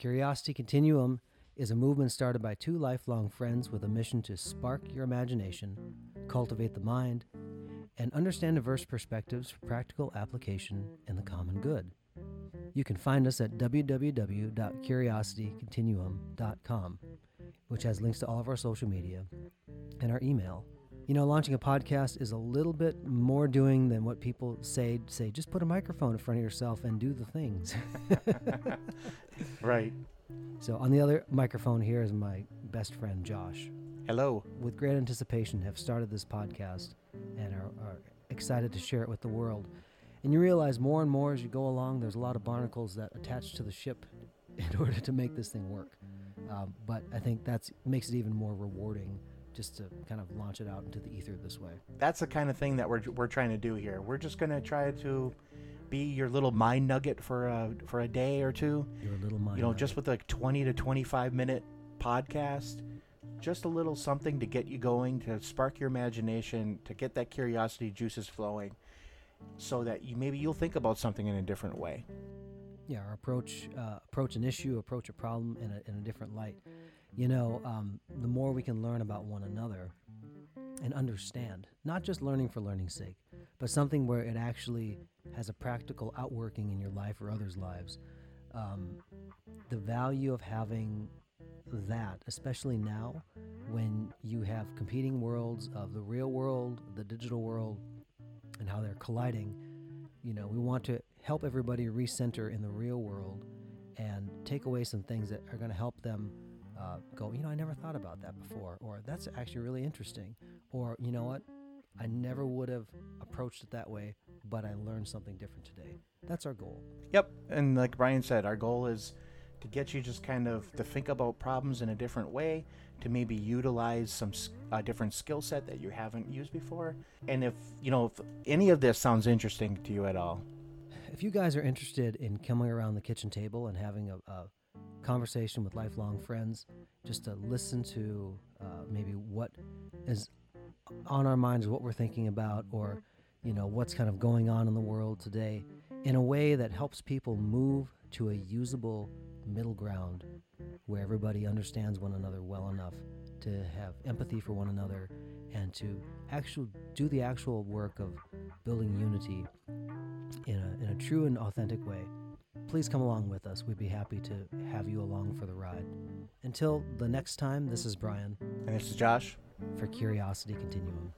Curiosity Continuum is a movement started by two lifelong friends with a mission to spark your imagination, cultivate the mind, and understand diverse perspectives for practical application and the common good. You can find us at www.curiositycontinuum.com, which has links to all of our social media and our email. You know, launching a podcast is a little bit more doing than what people say. Say, just put a microphone in front of yourself and do the things. right. So, on the other microphone here is my best friend, Josh. Hello. With great anticipation, have started this podcast and are, are excited to share it with the world. And you realize more and more as you go along, there's a lot of barnacles that attach to the ship in order to make this thing work. Um, but I think that makes it even more rewarding just to kind of launch it out into the ether this way. That's the kind of thing that we're, we're trying to do here. We're just going to try to be your little mind nugget for a, for a day or two. Your little mind You know, nugget. just with like 20 to 25 minute podcast. Just a little something to get you going, to spark your imagination, to get that curiosity juices flowing, so that you maybe you'll think about something in a different way. Yeah, or approach uh, approach an issue, approach a problem in a, in a different light. You know, um, the more we can learn about one another and understand, not just learning for learning's sake, but something where it actually has a practical outworking in your life or others' lives. Um, the value of having that, especially now when you have competing worlds of the real world, the digital world, and how they're colliding. You know, we want to help everybody recenter in the real world and take away some things that are going to help them uh, go, you know, I never thought about that before, or that's actually really interesting, or you know what, I never would have approached it that way, but I learned something different today. That's our goal. Yep, and like Brian said, our goal is to get you just kind of to think about problems in a different way, to maybe utilize some uh, different skill set that you haven't used before. And if you know if any of this sounds interesting to you at all, If you guys are interested in coming around the kitchen table and having a, a conversation with lifelong friends, just to listen to uh, maybe what is on our minds, what we're thinking about, or you know what's kind of going on in the world today, in a way that helps people move to a usable middle ground where everybody understands one another well enough to have empathy for one another and to actually do the actual work of building unity in a, in a true and authentic way, please come along with us. We'd be happy to have you along for the ride. Until the next time, this is Brian and this is Josh. for Curiosity Continuum.